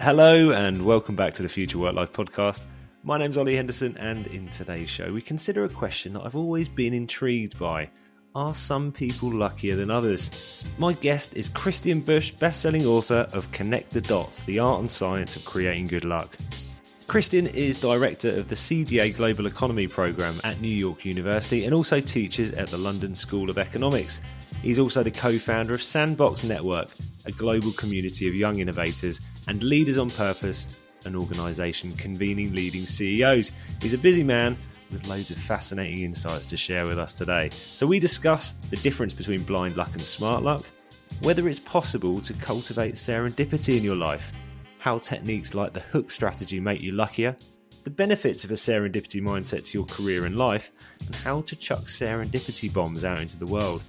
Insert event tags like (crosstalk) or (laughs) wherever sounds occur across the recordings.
Hello, and welcome back to the Future Work Life podcast. My name's Ollie Henderson, and in today's show, we consider a question that I've always been intrigued by Are some people luckier than others? My guest is Christian Busch, best selling author of Connect the Dots The Art and Science of Creating Good Luck. Christian is director of the CGA Global Economy Programme at New York University and also teaches at the London School of Economics. He's also the co founder of Sandbox Network, a global community of young innovators and leaders on purpose, an organisation convening leading CEOs. He's a busy man with loads of fascinating insights to share with us today. So, we discussed the difference between blind luck and smart luck, whether it's possible to cultivate serendipity in your life, how techniques like the hook strategy make you luckier, the benefits of a serendipity mindset to your career and life, and how to chuck serendipity bombs out into the world.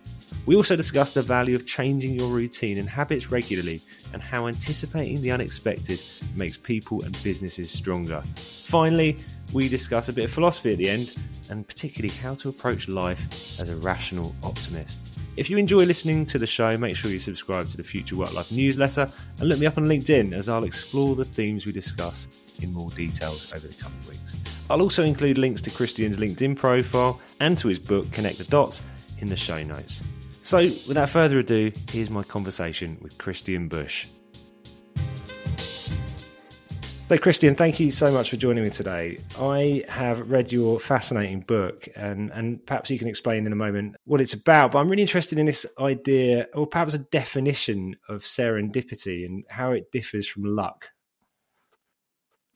We also discuss the value of changing your routine and habits regularly and how anticipating the unexpected makes people and businesses stronger. Finally, we discuss a bit of philosophy at the end and particularly how to approach life as a rational optimist. If you enjoy listening to the show, make sure you subscribe to the Future Work Life newsletter and look me up on LinkedIn as I'll explore the themes we discuss in more details over the coming weeks. I'll also include links to Christian's LinkedIn profile and to his book, Connect the Dots, in the show notes. So, without further ado, here's my conversation with Christian Busch. So, Christian, thank you so much for joining me today. I have read your fascinating book, and, and perhaps you can explain in a moment what it's about. But I'm really interested in this idea, or perhaps a definition of serendipity and how it differs from luck.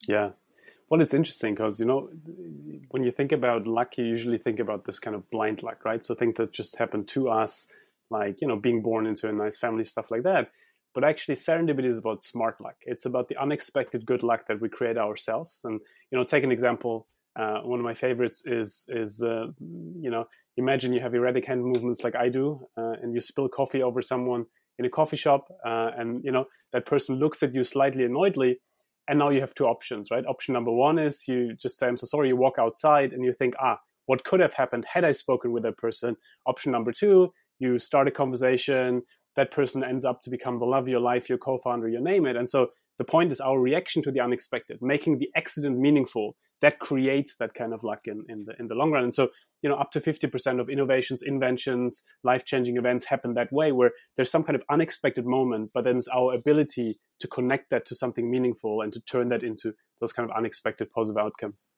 Yeah. Well, it's interesting because, you know, when you think about luck, you usually think about this kind of blind luck, right? So things that just happen to us like you know being born into a nice family stuff like that. But actually serendipity is about smart luck. It's about the unexpected good luck that we create ourselves. And you know take an example uh, one of my favorites is is uh, you know imagine you have erratic hand movements like i do uh, and you spill coffee over someone in a coffee shop uh, and you know that person looks at you slightly annoyedly and now you have two options right? Option number one is you just say i'm so sorry you walk outside and you think ah what could have happened had i spoken with that person? Option number two you start a conversation that person ends up to become the love of your life your co-founder you name it. And so the point is our reaction to the unexpected making the accident meaningful that creates that kind of luck in, in the in the long run. And so you know up to 50% of innovations inventions life-changing events happen that way where there's some kind of unexpected moment but then it's our ability to connect that to something meaningful and to turn that into those kind of unexpected positive outcomes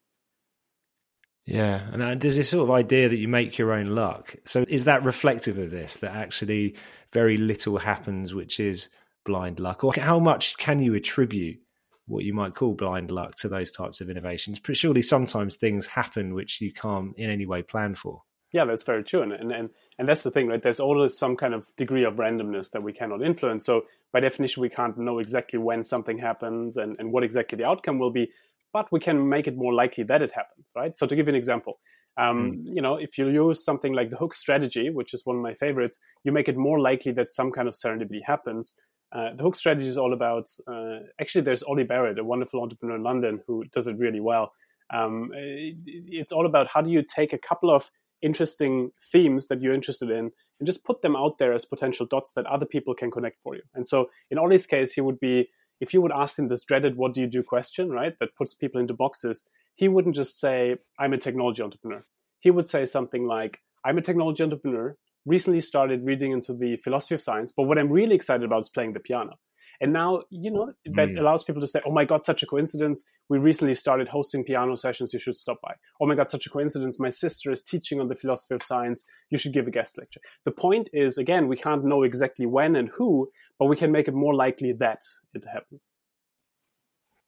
yeah, and uh, there's this sort of idea that you make your own luck. So is that reflective of this? That actually very little happens, which is blind luck, or how much can you attribute what you might call blind luck to those types of innovations? But surely sometimes things happen which you can't in any way plan for. Yeah, that's very true, and and and that's the thing, right? There's always some kind of degree of randomness that we cannot influence. So by definition, we can't know exactly when something happens and, and what exactly the outcome will be but we can make it more likely that it happens, right? So to give you an example, um, mm. you know, if you use something like the hook strategy, which is one of my favorites, you make it more likely that some kind of serendipity happens. Uh, the hook strategy is all about. Uh, actually, there's Ollie Barrett, a wonderful entrepreneur in London, who does it really well. Um, it, it's all about how do you take a couple of interesting themes that you're interested in and just put them out there as potential dots that other people can connect for you. And so, in Ollie's case, he would be if you would ask him this dreaded what do you do question, right, that puts people into boxes, he wouldn't just say, I'm a technology entrepreneur. He would say something like, I'm a technology entrepreneur, recently started reading into the philosophy of science, but what I'm really excited about is playing the piano. And now, you know, that mm. allows people to say, oh my God, such a coincidence. We recently started hosting piano sessions. You should stop by. Oh my God, such a coincidence. My sister is teaching on the philosophy of science. You should give a guest lecture. The point is, again, we can't know exactly when and who, but we can make it more likely that it happens.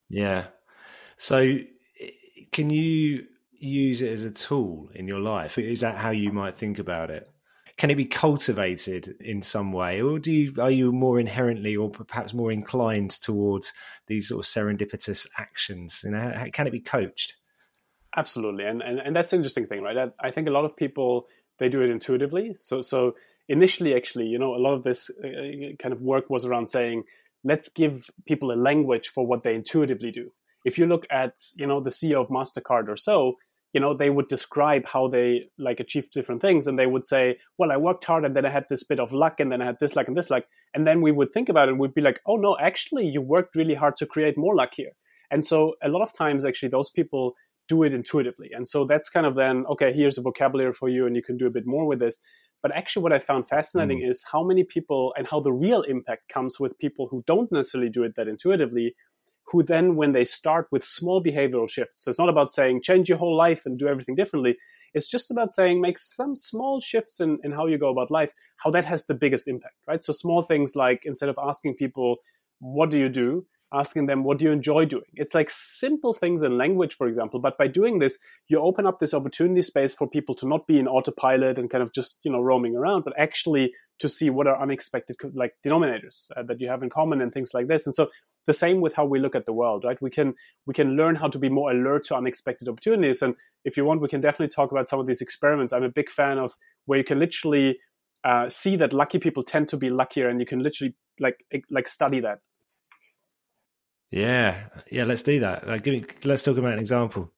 Yeah. So, can you use it as a tool in your life? Is that how you might think about it? Can it be cultivated in some way, or do you are you more inherently, or perhaps more inclined towards these sort of serendipitous actions? You know, can it be coached? Absolutely, and and, and that's the interesting thing, right? I think a lot of people they do it intuitively. So so initially, actually, you know, a lot of this uh, uh, kind of work was around saying, let's give people a language for what they intuitively do. If you look at you know the CEO of Mastercard or so, you know they would describe how they like achieved different things and they would say well i worked hard and then i had this bit of luck and then i had this luck and this luck. And then we would think about it and we'd be like oh no actually you worked really hard to create more luck here. And so a lot of times actually those people do it intuitively. And so that's kind of then okay here's a vocabulary for you and you can do a bit more with this. But actually what i found fascinating mm. is how many people and how the real impact comes with people who don't necessarily do it that intuitively who then, when they start with small behavioral shifts, so it's not about saying change your whole life and do everything differently. It's just about saying make some small shifts in, in how you go about life, how that has the biggest impact, right? So small things like instead of asking people, what do you do? asking them what do you enjoy doing it's like simple things in language for example but by doing this you open up this opportunity space for people to not be in autopilot and kind of just you know roaming around but actually to see what are unexpected like denominators uh, that you have in common and things like this and so the same with how we look at the world right we can we can learn how to be more alert to unexpected opportunities and if you want we can definitely talk about some of these experiments i'm a big fan of where you can literally uh, see that lucky people tend to be luckier and you can literally like like study that yeah, yeah. Let's do that. Like, give me, let's talk about an example.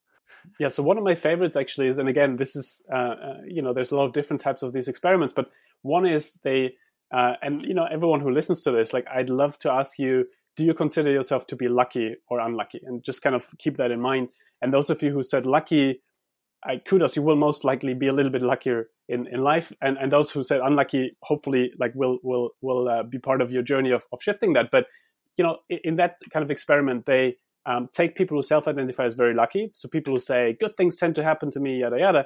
Yeah. So one of my favorites actually is, and again, this is, uh, uh, you know, there's a lot of different types of these experiments, but one is they, uh, and you know, everyone who listens to this, like, I'd love to ask you, do you consider yourself to be lucky or unlucky? And just kind of keep that in mind. And those of you who said lucky, I kudos, you will most likely be a little bit luckier in, in life. And, and those who said unlucky, hopefully, like, will will will uh, be part of your journey of, of shifting that. But you know, in that kind of experiment, they um, take people who self-identify as very lucky, so people who say good things tend to happen to me, yada yada,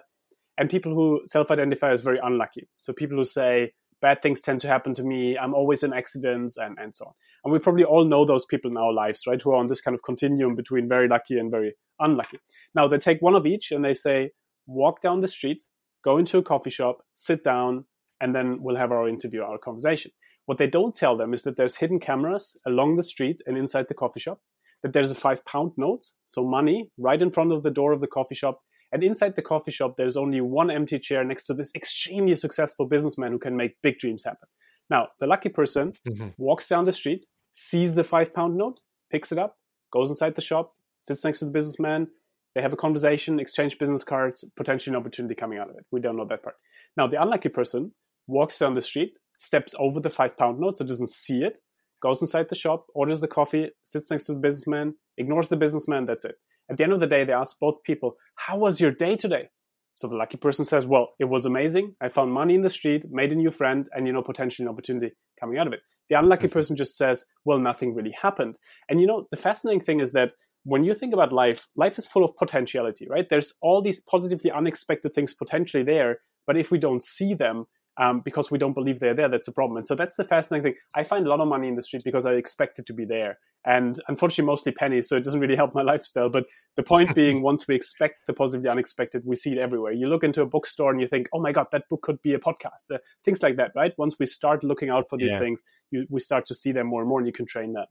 and people who self-identify as very unlucky, so people who say bad things tend to happen to me, I'm always in accidents, and and so on. And we probably all know those people in our lives, right, who are on this kind of continuum between very lucky and very unlucky. Now they take one of each and they say, walk down the street, go into a coffee shop, sit down, and then we'll have our interview, our conversation. What they don't tell them is that there's hidden cameras along the street and inside the coffee shop, that there's a five pound note, so money, right in front of the door of the coffee shop. And inside the coffee shop, there's only one empty chair next to this extremely successful businessman who can make big dreams happen. Now, the lucky person mm-hmm. walks down the street, sees the five pound note, picks it up, goes inside the shop, sits next to the businessman. They have a conversation, exchange business cards, potentially an opportunity coming out of it. We don't know that part. Now, the unlucky person walks down the street, steps over the five pound note so doesn't see it, goes inside the shop, orders the coffee, sits next to the businessman, ignores the businessman, that's it. At the end of the day, they ask both people, How was your day today? So the lucky person says, Well, it was amazing. I found money in the street, made a new friend, and you know, potentially an opportunity coming out of it. The unlucky mm-hmm. person just says, Well, nothing really happened. And you know, the fascinating thing is that when you think about life, life is full of potentiality, right? There's all these positively unexpected things potentially there, but if we don't see them, um, because we don't believe they're there. That's a problem. And so that's the fascinating thing. I find a lot of money in the street because I expect it to be there. And unfortunately, mostly pennies, so it doesn't really help my (laughs) lifestyle. But the point (laughs) being, once we expect the positively unexpected, we see it everywhere. You look into a bookstore and you think, oh my God, that book could be a podcast. Uh, things like that, right? Once we start looking out for these yeah. things, you, we start to see them more and more, and you can train that.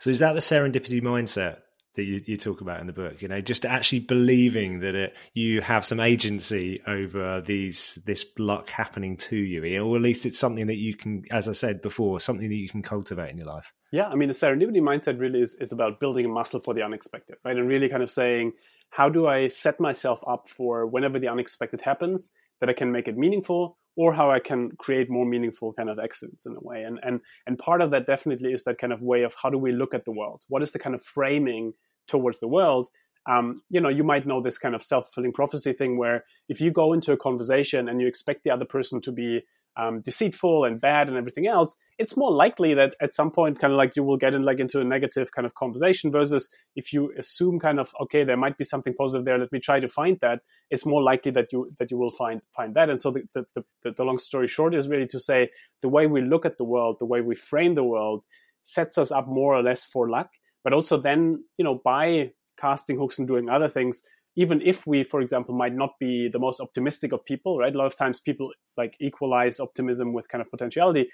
So is that the serendipity mindset? That you, you talk about in the book. You know, just actually believing that it, you have some agency over these this luck happening to you, or at least it's something that you can, as I said before, something that you can cultivate in your life. Yeah, I mean, the serendipity mindset really is is about building a muscle for the unexpected, right? And really kind of saying, how do I set myself up for whenever the unexpected happens that I can make it meaningful or how I can create more meaningful kind of excellence in a way. And and and part of that definitely is that kind of way of how do we look at the world? What is the kind of framing towards the world? Um, you know, you might know this kind of self-fulfilling prophecy thing where if you go into a conversation and you expect the other person to be um, deceitful and bad and everything else, it's more likely that at some point, kind of like you will get in like into a negative kind of conversation. Versus if you assume kind of okay, there might be something positive there. Let me try to find that. It's more likely that you that you will find find that. And so the the, the, the long story short is really to say the way we look at the world, the way we frame the world, sets us up more or less for luck. But also then you know by casting hooks and doing other things even if we, for example, might not be the most optimistic of people, right? A lot of times people like equalize optimism with kind of potentiality.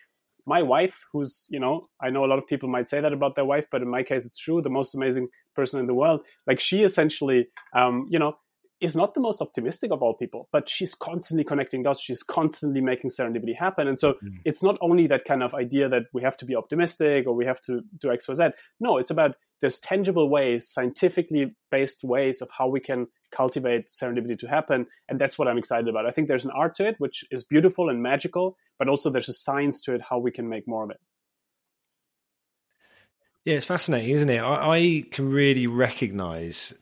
My wife, who's, you know, I know a lot of people might say that about their wife, but in my case, it's true, the most amazing person in the world. Like she essentially, um, you know, is not the most optimistic of all people, but she's constantly connecting dots. She's constantly making serendipity happen. And so mm. it's not only that kind of idea that we have to be optimistic or we have to do X, Y, Z. No, it's about there's tangible ways, scientifically based ways of how we can cultivate serendipity to happen. And that's what I'm excited about. I think there's an art to it, which is beautiful and magical, but also there's a science to it, how we can make more of it. Yeah, it's fascinating, isn't it? I, I can really recognize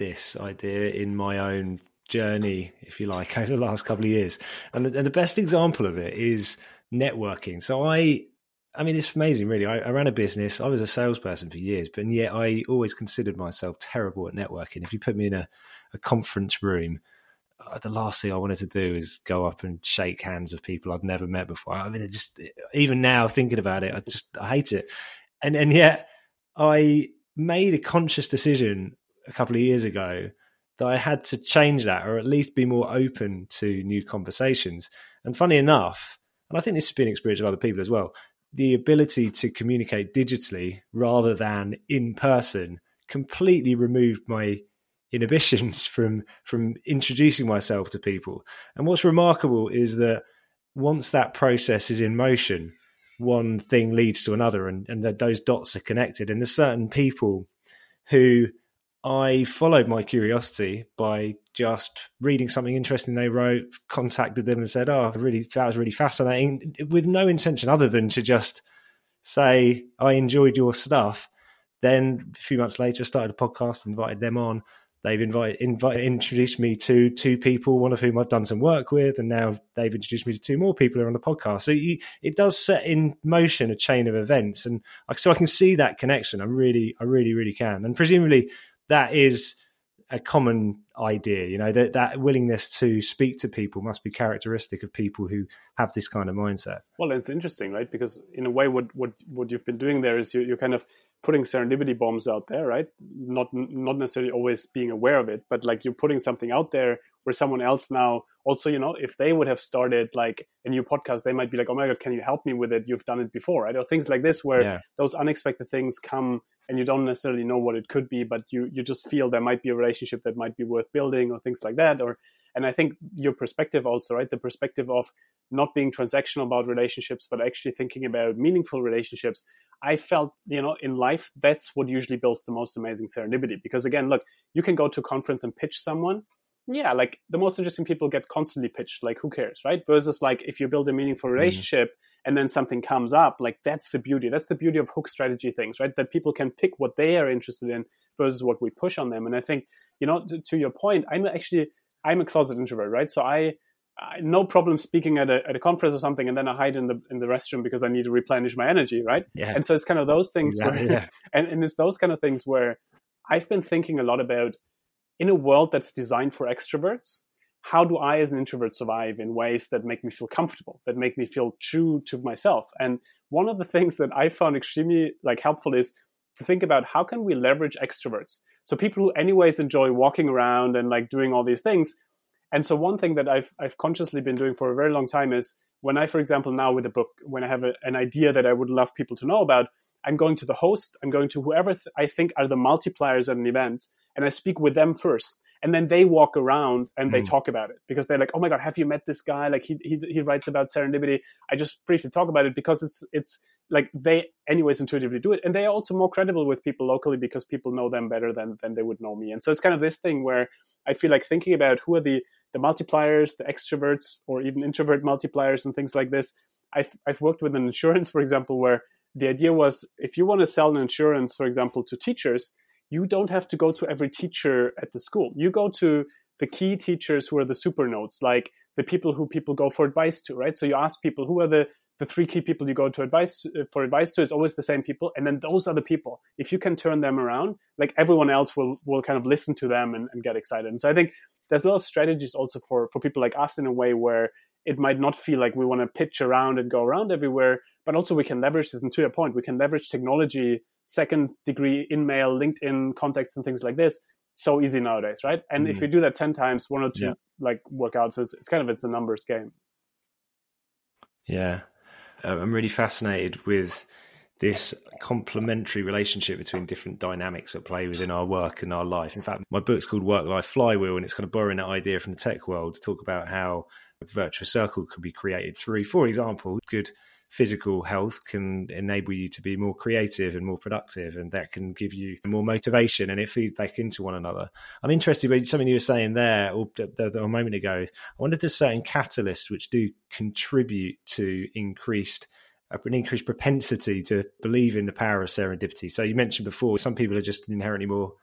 this idea in my own journey, if you like, (laughs) over the last couple of years. And the, and the best example of it is networking. So I I mean, it's amazing, really. I, I, ran a business. I was a salesperson for years, but yet I always considered myself terrible at networking. If you put me in a, a conference room, uh, the last thing I wanted to do is go up and shake hands of people I've never met before. I mean, just even now thinking about it, I just I hate it. And and yet I made a conscious decision a couple of years ago that I had to change that, or at least be more open to new conversations. And funny enough, and I think this has been experience of other people as well the ability to communicate digitally rather than in person completely removed my inhibitions (laughs) from from introducing myself to people. And what's remarkable is that once that process is in motion, one thing leads to another, and, and that those dots are connected. And there's certain people who I followed my curiosity by just reading something interesting they wrote, contacted them and said, "Oh, really, that was really fascinating," with no intention other than to just say, "I enjoyed your stuff." Then a few months later, I started a podcast, invited them on. They've invited, invited, introduced me to two people, one of whom I've done some work with, and now they've introduced me to two more people who are on the podcast. So you, it does set in motion a chain of events, and so I can see that connection. I really, I really, really can, and presumably that is a common idea you know that that willingness to speak to people must be characteristic of people who have this kind of mindset. Well it's interesting right? Because in a way what what what you've been doing there is you, you're kind of putting serendipity bombs out there right? Not not necessarily always being aware of it but like you're putting something out there where someone else now also you know if they would have started like a new podcast they might be like oh my god can you help me with it? You've done it before right? Or things like this where yeah. those unexpected things come and you don't necessarily know what it could be but you you just feel there might be a relationship that might be worth building or things like that or and i think your perspective also right the perspective of not being transactional about relationships but actually thinking about meaningful relationships i felt you know in life that's what usually builds the most amazing serendipity because again look you can go to a conference and pitch someone yeah, like the most interesting people get constantly pitched. Like, who cares, right? Versus like if you build a meaningful mm-hmm. relationship mm. And then something comes up, like that's the beauty. That's the beauty of hook strategy things, right? That people can pick what they are interested in versus what we push on them. And I think, you know, to, to your point, I'm actually I'm a closet introvert, right? So I, I no problem speaking at a, at a conference or something, and then I hide in the in the restroom because I need to replenish my energy, right? Yeah. And so it's kind of those things, yeah, where, (laughs) yeah. and, and it's those kind of things where I've been thinking a lot about in a world that's designed for extroverts, how do I as an introvert survive in ways that make me feel comfortable, that make me feel true to myself? And one of the things that I found extremely like helpful is to think about how can we leverage extroverts? So people who anyways enjoy walking around and like doing all these things. And so one thing that I've I've consciously been doing for a very long time is when I, for example, now with a book, when I have a, an idea that I would love people to know about, I'm going to the host, I'm going to whoever th- I think are the multipliers at an event, and I speak with them first. And then they walk around and they mm. talk about it because they're like, "Oh my god, have you met this guy? Like he, he he writes about serendipity." I just briefly talk about it because it's it's like they anyways intuitively do it, and they are also more credible with people locally because people know them better than than they would know me. And so it's kind of this thing where I feel like thinking about who are the the multipliers, the extroverts, or even introvert multipliers and things like this. I've I've worked with an insurance, for example, where the idea was if you want to sell an insurance, for example, to teachers, you don't have to go to every teacher at the school. You go to the key teachers who are the super nodes, like the people who people go for advice to, right? So you ask people who are the the three key people you go to advice uh, for advice to is always the same people, and then those are the people. If you can turn them around, like everyone else will will kind of listen to them and, and get excited. And so I think there's a lot of strategies also for for people like us in a way where it might not feel like we want to pitch around and go around everywhere, but also we can leverage this. And to your point, we can leverage technology, second degree InMail, LinkedIn contacts, and things like this. So easy nowadays, right? And mm if you do that ten times, one or two yeah. like workouts, it's, it's kind of it's a numbers game. Yeah, I'm really fascinated with this complementary relationship between different dynamics at play within our work and our life. In fact, my book's called Work Life Flywheel, and it's kind of borrowing that idea from the tech world to talk about how a virtuous circle could be created through, for example, good physical health can enable you to be more creative and more productive, and that can give you more motivation and it feeds back into one another. I'm interested by something you were saying there or, a moment ago. I wonder if there's certain catalysts which do contribute to increased uh, an increased propensity to believe in the power of serendipity. So you mentioned before, some people are just inherently more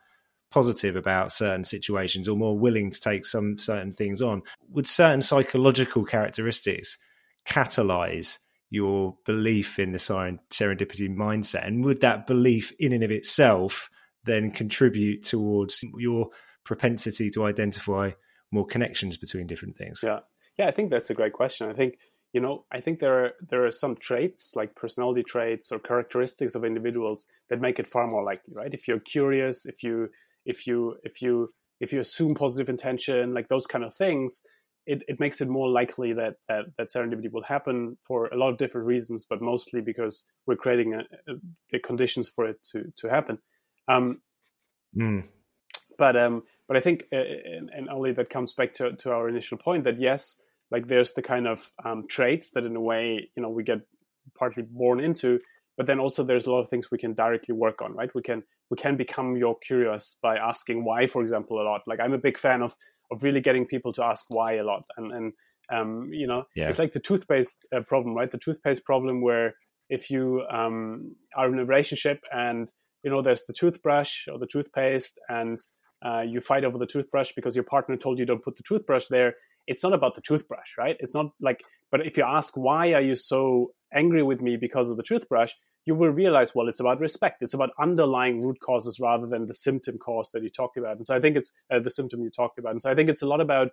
positive about certain situations or more willing to take some certain things on. Would certain psychological characteristics catalyze your belief in the serendipity mindset? And would that belief in and of itself then contribute towards your propensity to identify more connections between different things? Yeah. Yeah, I think that's a great question. I think you know i think there are there are some traits like personality traits or characteristics of individuals that make it far more likely right if you're curious if you if you if you if you assume positive intention like those kind of things it, it makes it more likely that, that that serendipity will happen for a lot of different reasons but mostly because we're creating a, a, the conditions for it to to happen um, mm. but um but i think uh, and, and only that comes back to, to our initial point that yes like there's the kind of um, traits that in a way you know we get partly born into but then also there's a lot of things we can directly work on right we can we can become your curious by asking why for example a lot like i'm a big fan of of really getting people to ask why a lot and and um, you know yeah. it's like the toothpaste uh, problem right the toothpaste problem where if you um, are in a relationship and you know there's the toothbrush or the toothpaste and uh, you fight over the toothbrush because your partner told you don't put the toothbrush there it's not about the toothbrush, right? It's not like, but if you ask, why are you so angry with me because of the toothbrush? You will realize, well, it's about respect. It's about underlying root causes rather than the symptom cause that you talked about. And so I think it's uh, the symptom you talked about. And so I think it's a lot about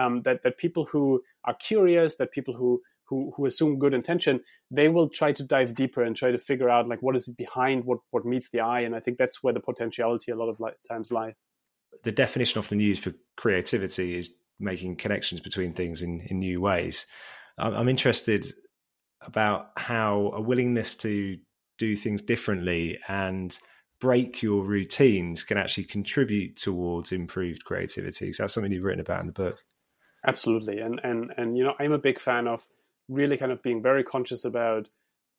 um, that, that people who are curious, that people who, who, who assume good intention, they will try to dive deeper and try to figure out like what is behind what, what meets the eye. And I think that's where the potentiality a lot of times lies. The definition often used for creativity is making connections between things in, in new ways. I'm interested about how a willingness to do things differently and break your routines can actually contribute towards improved creativity. So that's something you've written about in the book. Absolutely. And and and you know, I'm a big fan of really kind of being very conscious about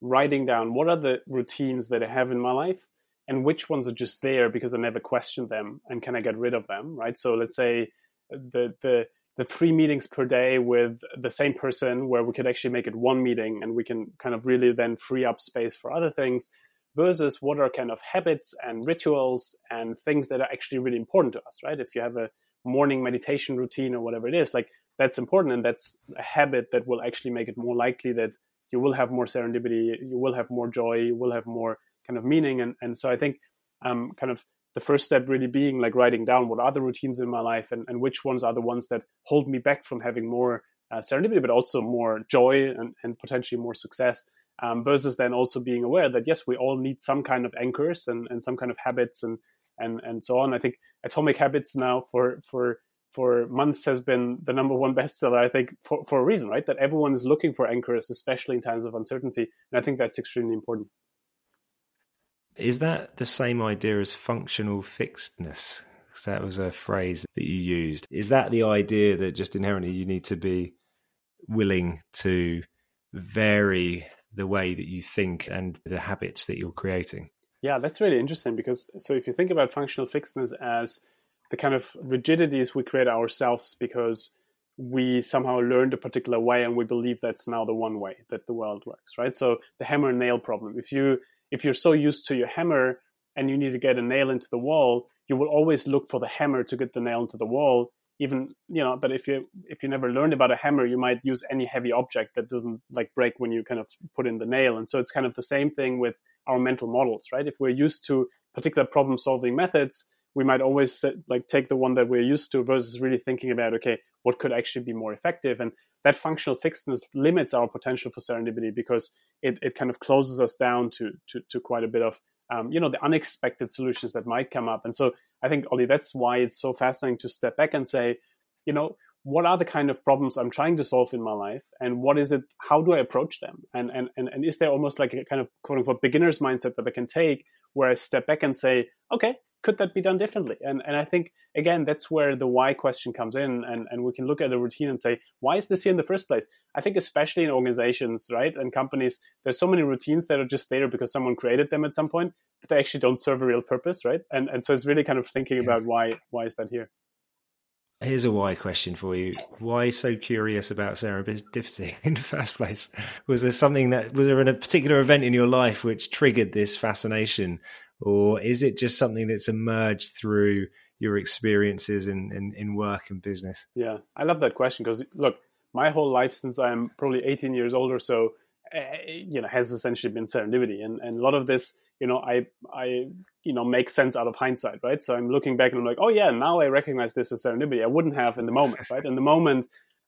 writing down what are the routines that I have in my life and which ones are just there because I never questioned them and can I get rid of them, right? So let's say the the the three meetings per day with the same person where we could actually make it one meeting and we can kind of really then free up space for other things versus what are kind of habits and rituals and things that are actually really important to us right? If you have a morning meditation routine or whatever it is like that's important and that's a habit that will actually make it more likely that you will have more serendipity you will have more joy you will have more kind of meaning. And, and so i think um, kind of the first step really being like writing down what are the routines in my life and, and which ones are the ones that hold me back from having more uh, serendipity, but also more joy and, and potentially more success. Um, versus then also being aware that yes, we all need some kind of anchors and, and some kind of habits and and and so on. I think Atomic Habits now for for for months has been the number one (laughs) bestseller. I think for, for a reason, right? That everyone is looking for anchors, especially in times of uncertainty, and I think that's extremely important. Is that the same idea as functional fixedness? That was a phrase that you used. Is that the idea that just inherently you need to be willing to vary the way that you think and the habits that you're creating? Yeah, that's really interesting because so if you think about functional fixedness as the kind of rigidities we create ourselves because we somehow learned a particular way and we believe that's now the one way that the world works, right? So the hammer and nail problem. If you if you're so used to your hammer and you need to get a nail into the wall, you will always look for the hammer to get the nail into the wall. Even you know, but if you if you never learned about a hammer, you might use any heavy object that doesn't like break when you kind of put in the nail. And so it's kind of the same thing with our mental models, right? If we're used to particular problem solving methods, we might always like take the one that we're used to versus really thinking about okay, what could actually be more effective. And that functional fixedness limits our potential for serendipity because it, it kind of closes us down to, to, to quite a bit of um, you know the unexpected solutions that might come up and so i think ollie that's why it's so fascinating to step back and say you know what are the kind of problems i'm trying to solve in my life and what is it how do i approach them and and and, and is there almost like a kind of quote unquote beginner's mindset that i can take where I step back and say, okay, could that be done differently? And and I think again that's where the why question comes in, and and we can look at the routine and say, why is this here in the first place? I think especially in organizations, right, and companies, there's so many routines that are just there because someone created them at some point, but they actually don't serve a real purpose, right? And and so it's really kind of thinking about why why is that here. Here's a why question for you. Why so curious about serendipity (laughs) in the first place? Was there something that was there in a particular event in your life which triggered this fascination, or is it just something that's emerged through your experiences in, in, in work and business? Yeah, I love that question because look, my whole life since I'm probably 18 years old or so, uh, you know, has essentially been serendipity, and and a lot of this, you know, I I you know make sense out of hindsight right? So i'm looking back and i'm like oh yeah now i recognize this as serendipity. I wouldn't have in the moment right? In the moment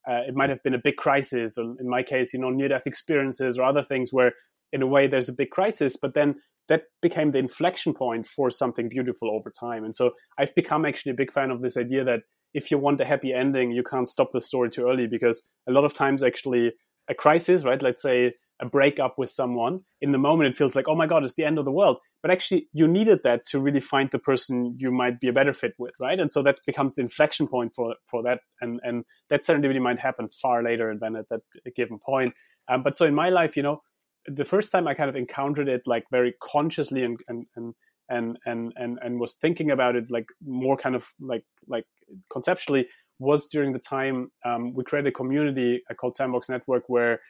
uh, it might have been a big crisis or in my case you know near death experiences or other things where in a way there's a big crisis but then that became the inflection point for something beautiful over time. And so i've become actually a big fan of this idea that if you want a happy ending you can't stop the story too early because a lot of times actually a crisis right? Let's say a breakup with someone in the moment it feels like oh my god it's the end of the world. But actually you needed that to really find the person you might be a better fit with right? And so that becomes the inflection point for for that and and that serendipity might happen far later than at that given point. Um, but so in my life you know the first time i kind of encountered it like very consciously and and and and and and, and was thinking about it like more kind of like like conceptually was during the time um, we created a community uh, called sandbox network where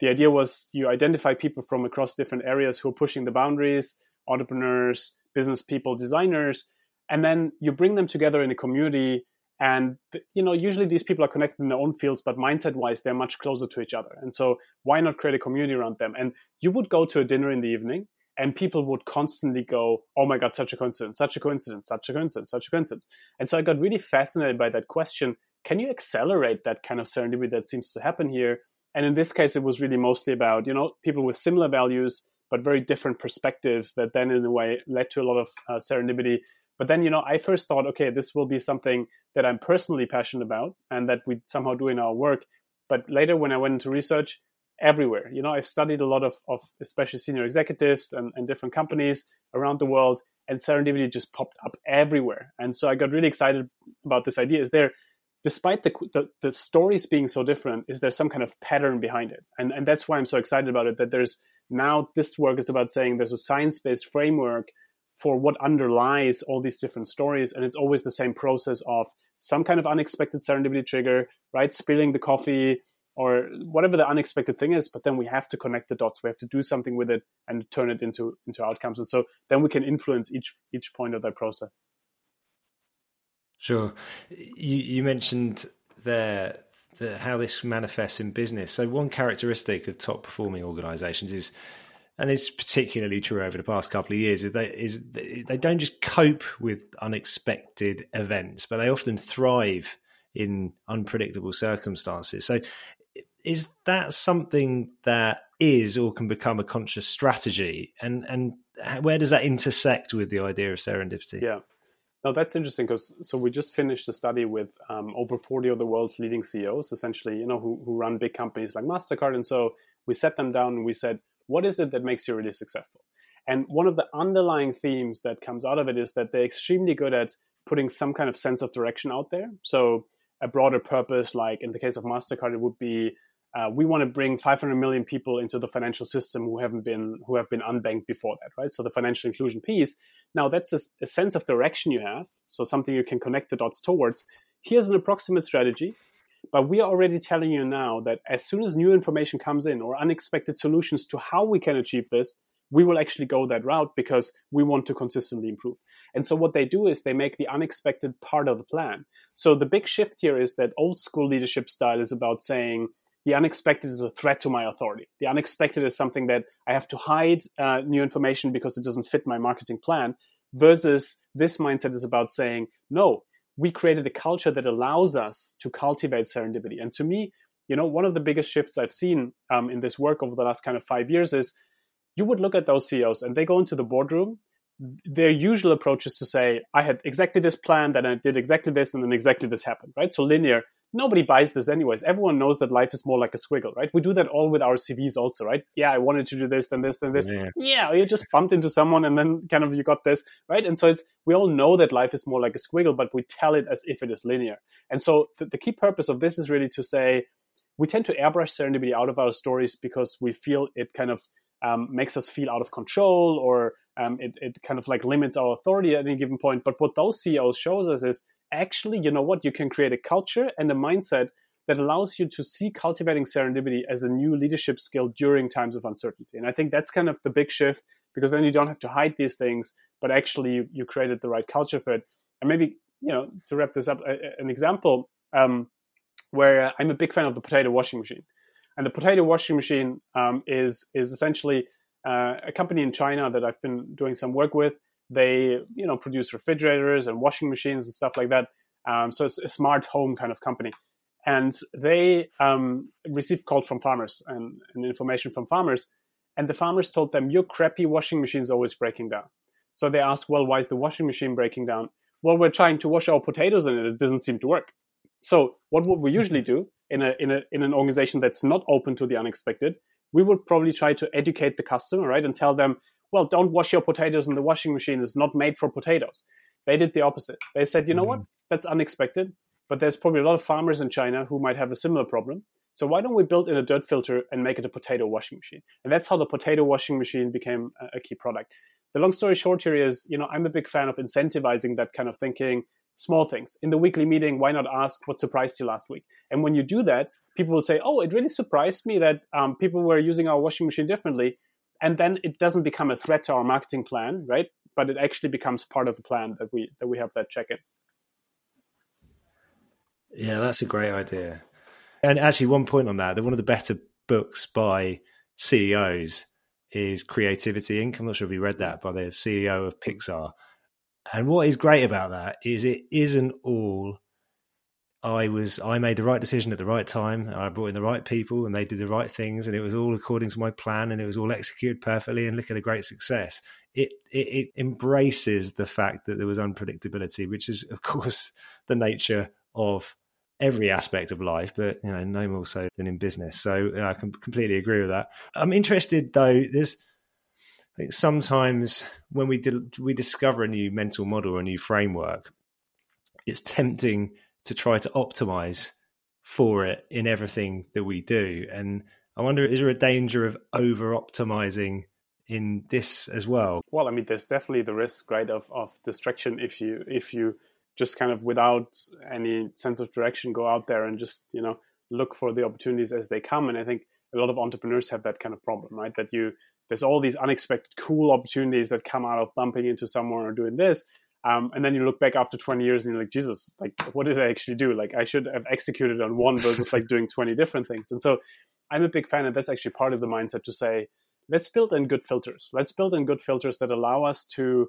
the idea was you identify people from across different areas who are pushing the boundaries entrepreneurs business people designers and then you bring them together in a community and you know usually these people are connected in their own fields but mindset wise they're much closer to each other. And so why not create a community around them? And you would go to a dinner in the evening and people would constantly go oh my god such a coincidence such a coincidence such a coincidence such a coincidence. And so i got really fascinated by that question. Can you accelerate that kind of serendipity that seems to happen here and in this case, it was really mostly about, you know, people with similar values, but very different perspectives that then in a way led to a lot of uh, serendipity. But then, you know, I first thought, okay, this will be something that I'm personally passionate about and that we somehow do in our work. But later, when I went into research, everywhere, you know, I've studied a lot of, of especially senior executives and, and different companies around the world, and serendipity just popped up everywhere. And so I got really excited about this idea. Is there despite the, the, the stories being so different, is there some kind of pattern behind it? And and that's why I'm so excited about it. That there's now this work is about saying there's a science based framework for what underlies all these different stories, and it's always the same process of some kind of unexpected serendipity trigger, right? Spilling the coffee or whatever the unexpected thing is, but then we have to connect the dots. We have to do something with it and turn it into into outcomes. And so then we can influence each each point of that process. Sure. You, you mentioned there the, how this manifests in business. So one characteristic of top performing organisations is, and it's particularly true over the past couple of years, is they is they don't just cope with unexpected events, but they often thrive in unpredictable circumstances. So is that something that is or can become a conscious strategy and and where does that intersect with the idea of serendipity yeah now that's interesting because so we just finished a study with um, over 40 of the world's leading CEOs, essentially, you know, who, who run big companies like Mastercard. And so we set them down and we said, what is it that makes you really successful? And one of the underlying themes that comes out of it is that they're extremely good at putting some kind of sense of direction out there. So a broader purpose, like in the case of Mastercard, it would be uh, we want to bring 500 million people into the financial system who haven't been who have been unbanked before that right so the financial inclusion piece now that's a, a, sense of direction you have so something you can connect the dots towards here's an approximate strategy but we are already telling you now that as soon as new information comes in or unexpected solutions to how we can achieve this we will actually go that route because we want to consistently improve. And so what they do is they make the unexpected part of the plan. So the big shift here is that old school leadership style is about saying, the unexpected is a threat to my authority. The unexpected is something that I have to hide uh, new information because it doesn't fit my marketing plan. Versus this mindset is about saying, no, we created a culture that allows us to cultivate serendipity. And to me, you know, one of the biggest shifts I've seen um, in this work over the last kind of five years is you would look at those CEOs and they go into the boardroom. Their usual approach is to say, I had exactly this plan, then I did exactly this, and then exactly this happened, right? So linear nobody buys this anyways. Everyone knows that life is more like a squiggle, right? We do that all with our CVs also, right? Yeah, I wanted to do this, then this, then this. Yeah. yeah, you just bumped into someone and then kind of you got this, right? And so it's we all know that life is more like a squiggle, but we tell it as if it is linear. And so the, the key purpose of this is really to say we tend to airbrush serendipity out of our stories because we feel it kind of um, makes us feel out of control or um, it, it kind of like limits our authority at any given point. But what those CEOs shows us is actually, you know what, you can create a culture and a mindset that allows you to see cultivating serendipity as a new leadership skill during times of uncertainty. And I think that's kind of the big shift because then you don't have to hide these things, but actually you, you created the right culture for it. And maybe, you know, to wrap this up, an example um, where I'm a big fan of the potato washing machine. And the potato washing machine um, is is essentially uh, a company in China that I've been doing some work with. They, you know, produce refrigerators and washing machines and stuff like that. Um, so it's a smart home kind of company. And they um, received calls from farmers and, and, information from farmers. And the farmers told them, Your crappy washing machine is always breaking down. So they asked, Well, why is the washing machine breaking down? Well, we're trying to wash our potatoes and it doesn't seem to work. So what would we usually do in, a, in, a, in an organization that's not open to the unexpected? We would probably try to educate the customer, right? And tell them, well, don't wash your potatoes in the washing machine. It's not made for potatoes. They did the opposite. They said, you know mm-hmm. what? That's unexpected, but there's probably a lot of farmers in China who might have a similar problem. So why don't we build in a dirt filter and make it a potato washing machine? And that's how the potato washing machine became a key product. The long story short here is, you know, I'm a big fan of incentivizing that kind of thinking, small things. In the weekly meeting, why not ask what surprised you last week? And when you do that, people will say, oh, it really surprised me that um, people were using our washing machine differently and then it doesn't become a threat to our marketing plan right? But it actually becomes part of the plan that we that we have that check in yeah that's a great idea. And actually one point on that one of the better books by ceos is creativity inc. I'm not sure if you read that by the ceo of pixar. And what is great about that is it isn't all I was I made the right decision at the right time. I brought in the right people, and they did the right things, and it was all according to my plan, and it was all executed perfectly. And look at the great success. It, it, it embraces the fact that there was unpredictability, which is of (laughs) course the nature of every aspect of life, but you know no more so than in business. So you know, I can completely agree with that. I'm interested though. There's sometimes when we did, we discover a new mental model a new framework, it's tempting to try to optimize for it in everything that we do. And I wonder, is there a danger of over optimizing in this as well? Well, I mean, there's definitely the risk, right, of, of distraction if you if you just kind of without any sense of direction go out there and just you know look for the opportunities as they come. And I think a lot of entrepreneurs have that kind of problem, right? That you there's all these unexpected cool opportunities that come out of bumping into someone or doing this, um, and then you look back after 20 years and you're like, Jesus, like, what did I actually do? Like, I should have executed on one versus like doing 20 different things. And so I'm a big fan, and that's actually part of the mindset to say, let's build in good filters. Let's build in good filters that allow us to,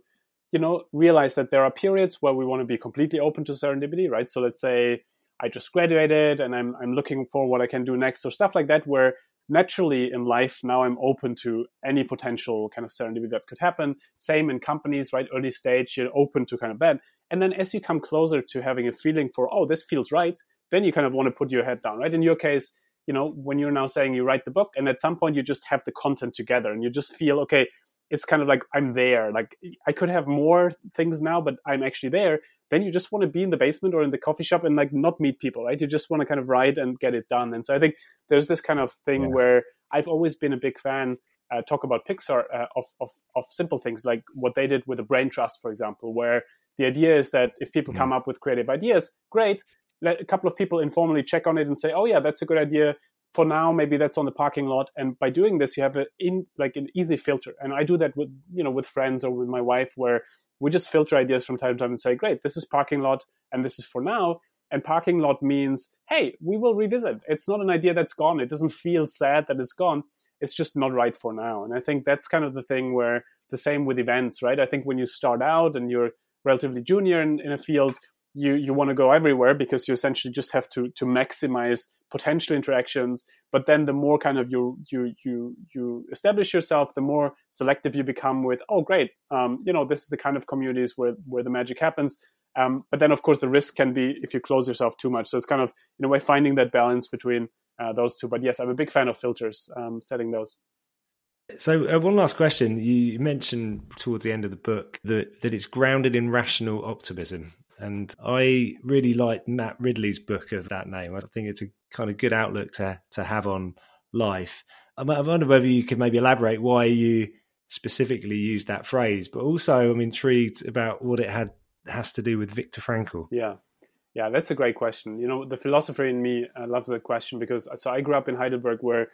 you know, realize that there are periods where we want to be completely open to serendipity, right? So let's say I just graduated and I'm, I'm looking for what I can do next or stuff like that, where naturally in life now i'm open to any potential kind of serendipity that could happen. Same in companies right? Early stage you're open to kind of that. And then as you come closer to having a feeling for oh this feels right then you kind of want to put your head down right? In your case you know when you're now saying you write the book and at some point you just have the content together and you just feel okay it's kind of like i'm there like i could have more things now but i'm actually there then you just want to be in the basement or in the coffee shop and like not meet people, right? You just want to kind of write and get it done. And so I think there's this kind of thing yeah. where I've always been a big fan. Uh, talk about Pixar uh, of, of of simple things like what they did with the brain trust, for example, where the idea is that if people come up with creative ideas, great. Let a couple of people informally check on it and say, "Oh yeah, that's a good idea." For now, maybe that's on the parking lot. And by doing this, you have a in like an easy filter. And I do that with you know with friends or with my wife, where we just filter ideas from time to time and say, great, this is parking lot and this is for now. And parking lot means, hey, we will revisit. It's not an idea that's gone. It doesn't feel sad that it's gone. It's just not right for now. And I think that's kind of the thing where the same with events, right? I think when you start out and you're relatively junior in, in a field, you you want to go everywhere because you essentially just have to to maximize potential interactions but then the more kind of you you you you establish yourself the more selective you become with oh great um, you know this is the kind of communities where where the magic happens Um, but then, of course, the risk can be if you close yourself too much. So it's kind of, in a way, finding that balance between uh, those two. But yes, I'm a big fan of filters, um, setting those. So, uh, one last question. You mentioned towards the end of the book that, that it's grounded in rational optimism. And I really like Matt Ridley's book of that name. I think it's a kind of good outlook to, to have on life. I wonder whether you could maybe elaborate why you specifically used that phrase, but also I'm intrigued about what it had has to do with Viktor Frankl. Yeah. Yeah, that's a great question. You know, the philosopher in me uh, loves that question because so I grew up in Heidelberg where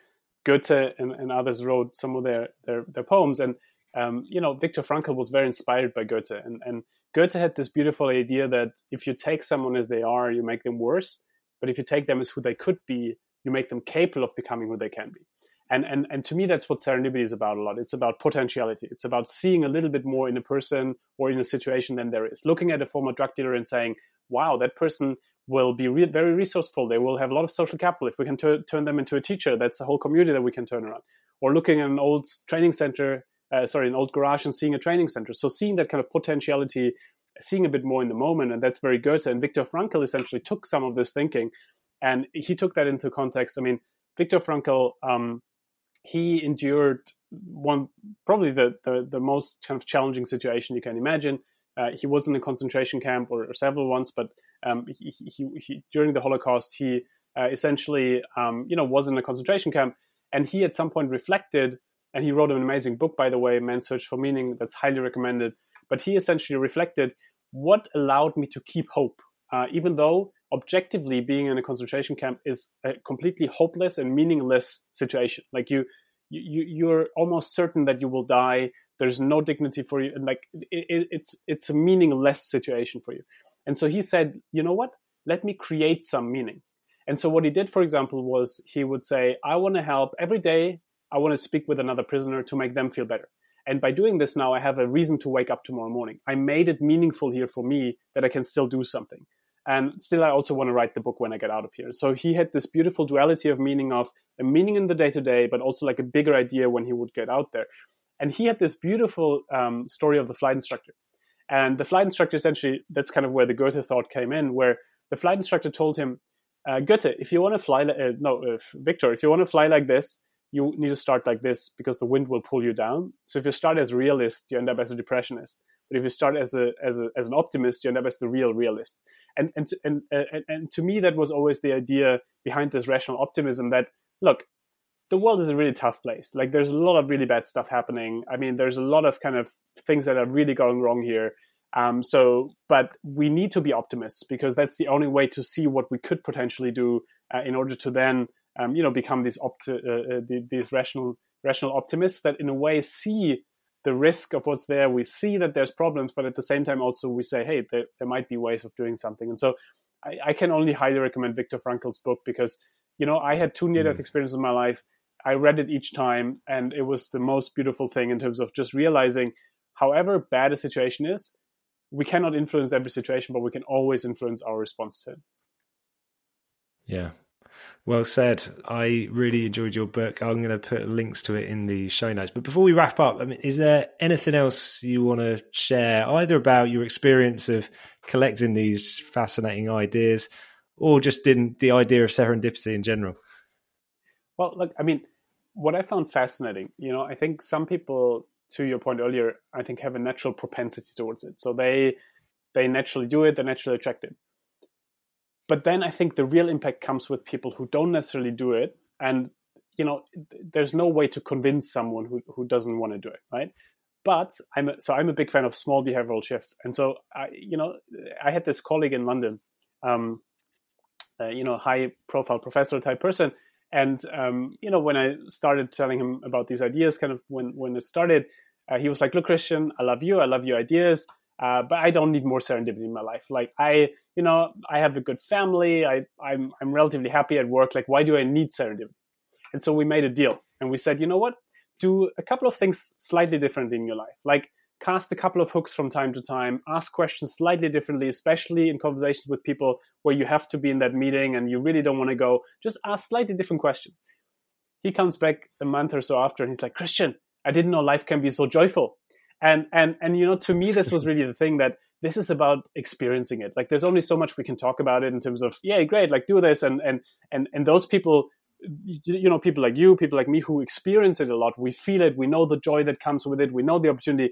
Goethe and, and others wrote some of their their, their poems, and um, you know Viktor Frankl was very inspired by Goethe, and and Goethe had this beautiful idea that if you take someone as they are, you make them worse, but if you take them as who they could be, you make them capable of becoming who they can be. And, and, and to me, that's what serendipity is about a lot. It's about potentiality. It's about seeing a little bit more in a person or in a situation than there is. Looking at a former drug dealer and saying, wow, that person will be re- very resourceful. They will have a lot of social capital. If we can t- turn them into a teacher, that's a whole community that we can turn around. Or looking at an old training center, uh, sorry, an old garage and seeing a training center. So seeing that kind of potentiality, seeing a bit more in the moment, and that's very good. And Viktor Frankl essentially took some of this thinking, and he took that into context. I mean, Viktor Frankl, um, he endured one probably the, the the most kind of challenging situation you can imagine uh, he was in a concentration camp or, or several ones, but um, he, he, he, during the Holocaust, he uh, essentially, um, you know, was in a concentration camp, and he at some point reflected, and he wrote an amazing book, by the way, Man's Search for Meaning, that's highly recommended. But he essentially reflected what allowed me to keep hope, uh, even though objectively being in a concentration camp is a completely hopeless and meaningless situation. Like you, you, you're almost certain that you will die. There's no dignity for you. And like it, it's it's a meaningless situation for you. And so he said you know what? Let me create some meaning. And so what he did for example was he would say i want to help every day i want to speak with another prisoner to make them feel better. And by doing this now i have a reason to wake up tomorrow morning. I made it meaningful here for me that i can still do something. And still i also want to write the book when i get out of here. So he had this beautiful duality of meaning of a meaning in the day to day but also like a bigger idea when he would get out there. And he had this beautiful um, story of the flight instructor. And the flight instructor essentially, that's kind of where the Goethe thought came in, where the flight instructor told him, uh, Goethe, if you want to fly, uh, no, uh, Viktor, if you want to fly like this, you need to start like this because the wind will pull you down. So if you start as a realist, you end up as a depressionist. But if you start as a as a as an optimist, you end up as the real realist. And and and and, and to me, that was always the idea behind this rational optimism. That look, the world is a really tough place. Like there's a lot of really bad stuff happening. I mean, there's a lot of kind of things that are really going wrong here. Um, so, but we need to be optimists because that's the only way to see what we could potentially do uh, in order to then, um, you know, become these opt- uh, uh, these rational rational optimists that in a way see the risk of what's there. We see that there's problems, but at the same time also we say, hey, there, there might be ways of doing something. And so, I, I, can only highly recommend Viktor Frankl's book because you know I had two near death mm. experiences in my life I read it each time, and it was the most beautiful thing in terms of just realizing, however bad a situation is, we cannot influence every situation, but we can always influence our response to it. Yeah. Well said. I really enjoyed your book. I'm going to put links to it in the show notes. But before we wrap up, I mean, is there anything else you want to share, either about your experience of collecting these fascinating ideas, or just in the idea of serendipity in general? Well, look, I mean, what I found fascinating, you know, I think some people, to your point earlier, I think have a natural propensity towards it. So they they naturally do it, they're naturally attracted. But then I think the real impact comes with people who don't necessarily do it, and you know, there's no way to convince someone who who doesn't want to do it, right? But I'm a, so I'm a big fan of small behavioral shifts, and so I, you know, I had this colleague in London, um, uh, you know, high profile professor type person and um, you know, when I started telling him about these ideas, kind of when when it started, uh, he was like, "Look, Christian, I love you. I love your ideas." Uh, but I don't need more serendipity in my life. Like I, you know, I have a good family. I, I'm, I'm relatively happy at work. Like, why do I need serendipity? And so we made a deal, and we said, you know what? Do a couple of things slightly different in your life. Like, cast a couple of hooks from time to time, ask questions slightly differently, especially in conversations with people where you have to be in that meeting and you really don't want to go. Just ask slightly different questions. He comes back a month or so after and he's like, Christian, I didn't know life can be so joyful. And and and you know, to me, this was really the thing that this is about experiencing it. Like there's only so much we can talk about it in terms of, yeah, great, like do this. And, and, and, and those people, you know, people like you, people like me who experience it a lot, we feel it, we know the joy that comes with it, we know the opportunity.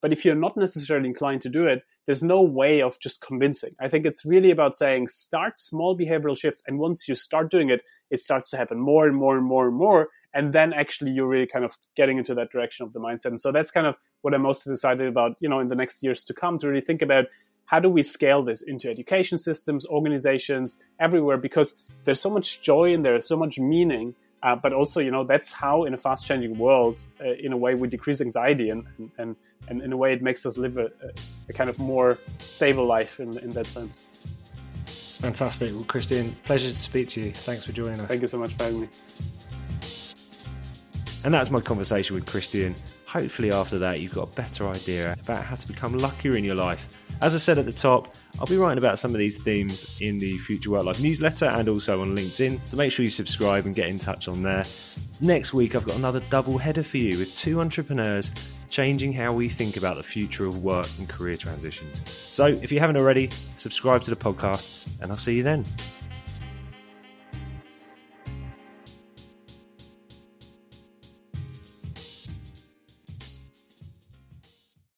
But if you're not necessarily inclined to do it, there's no way of just convincing. I think it's really about saying start small behavioral shifts. And once you start doing it, it starts to happen more and more and more and more. And then actually you're really kind of getting into that direction of the mindset. And so that's kind of what I'm most excited about, you know, in the next years to come to really think about how do we scale this into education systems, organizations, everywhere, because there's so much joy in there, so much meaning. Uh, but also, you know, that's how in a fast changing world, uh, in a way, we decrease anxiety and, and, and in a way, it makes us live a, a kind of more stable life in, in that sense. Fantastic. Well, Christian, pleasure to speak to you. Thanks for joining us. Thank you so much for having me. And that's my conversation with Christian. Hopefully, after that, you've got a better idea about how to become luckier in your life. As I said at the top, I'll be writing about some of these themes in the Future Work Life newsletter and also on LinkedIn. So make sure you subscribe and get in touch on there. Next week, I've got another double header for you with two entrepreneurs changing how we think about the future of work and career transitions. So if you haven't already, subscribe to the podcast, and I'll see you then.